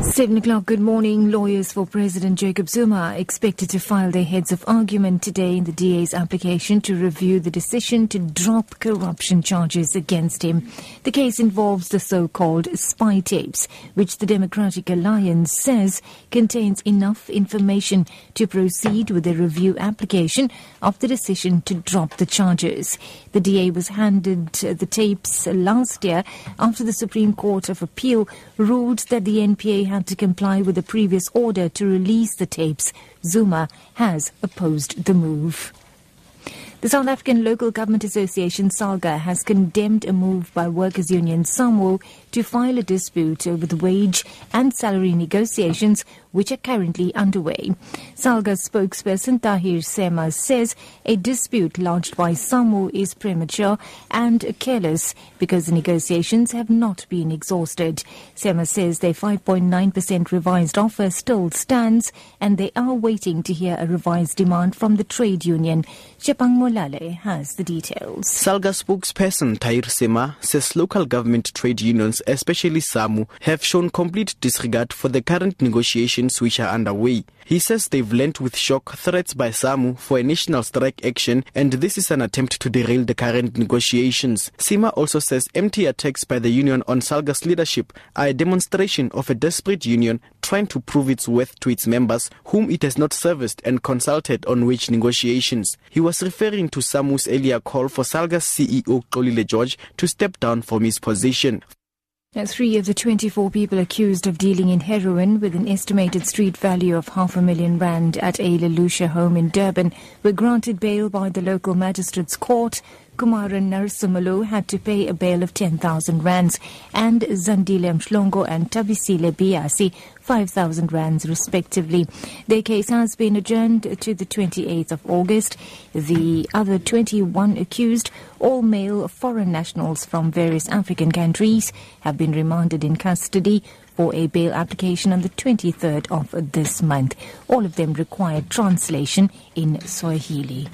Seven o'clock, good morning. Lawyers for President Jacob Zuma are expected to file their heads of argument today in the DA's application to review the decision to drop corruption charges against him. The case involves the so-called spy tapes, which the Democratic Alliance says contains enough information to proceed with the review application of the decision to drop the charges. The DA was handed the tapes last year after the Supreme Court of Appeal ruled that the NPA had to comply with the previous order to release the tapes. Zuma has opposed the move. The South African Local Government Association, SALGA, has condemned a move by workers' union SAMWU to file a dispute over the wage and salary negotiations which are currently underway. SALGA spokesperson Tahir Sema says a dispute lodged by SAMWU is premature and careless because the negotiations have not been exhausted. Sema says their 5.9% revised offer still stands and they are waiting to hear a revised demand from the trade union. Chepang Molale has the details. Salga spokesperson Tahir Sema says local government trade unions, especially SAMWU, have shown complete disregard for the current negotiations which are underway. He says they've lent with shock threats by SAMWU for a national strike action and this is an attempt to derail the current negotiations. Sema also says empty attacks by the union on Salga's leadership are a demonstration of a desperate union trying to prove its worth to its members whom it has not serviced and consulted on wage negotiations. He was referring to SAMWU's earlier call for Salga's CEO Xolile George to step down from his position. Three of the 24 people accused of dealing in heroin with an estimated street value of half a million rand at a Lelusha home in Durban were granted bail by the local magistrates court Kumaran Narasimulu had to pay a bail of 10,000 rands and Zandile Mhlongo and Tabisile Biasi 5,000 rands respectively. Their case has been adjourned to the 28th of August. The other 21 accused, all male foreign nationals from various African countries, have been remanded in custody for a bail application on the 23rd of this month. All of them required translation in Swahili.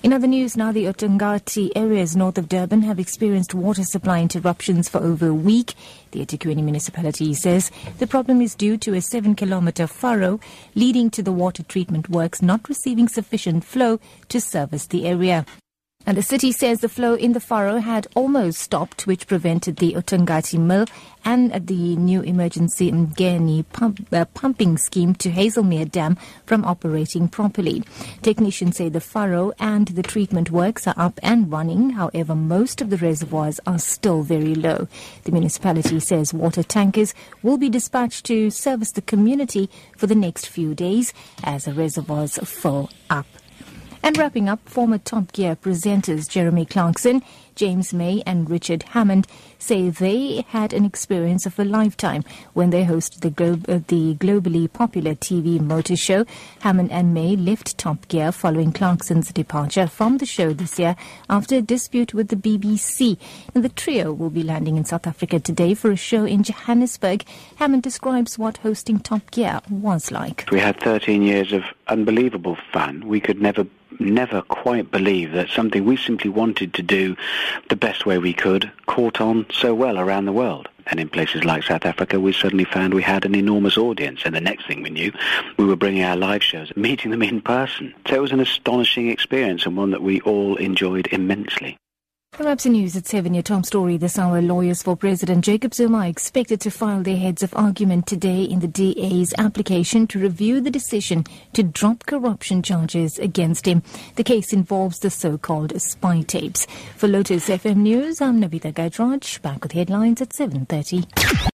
In other news now, the Othongathi areas north of Durban have experienced water supply interruptions for over a week. The eThekwini municipality says the problem is due to a seven kilometre furrow leading to the water treatment works not receiving sufficient flow to service the area. And the city says the flow in the furrow had almost stopped, which prevented the eThekwini mill and the new emergency Ngeni pump, uh, pumping scheme to Hazelmere Dam from operating properly. Technicians say the furrow and the treatment works are up and running. However, most of the reservoirs are still very low. The municipality says water tankers will be dispatched to service the community for the next few days as the reservoirs fill up. And wrapping up, former Top Gear presenters Jeremy Clarkson, James May, and Richard Hammond say they had an experience of a lifetime when they hosted the, glo- uh, the globally popular TV motor show. Hammond and May left Top Gear following Clarkson's departure from the show this year after a dispute with the BBC. And the trio will be landing in South Africa today for a show in Johannesburg. Hammond describes what hosting Top Gear was like. We had 13 years of unbelievable fun. We could never never quite believe that something we simply wanted to do the best way we could caught on so well around the world. And in places like South Africa, we suddenly found we had an enormous audience. And the next thing we knew, we were bringing our live shows, meeting them in person. So it was an astonishing experience and one that we all enjoyed immensely. Perhaps in news at 7, your top story this hour. Lawyers for President Jacob Zuma are expected to file their heads of argument today in the DA's application to review the decision to drop corruption charges against him. The case involves the so-called spy tapes. For Lotus FM News, I'm Navitha Gajraj, back with headlines at 7.30.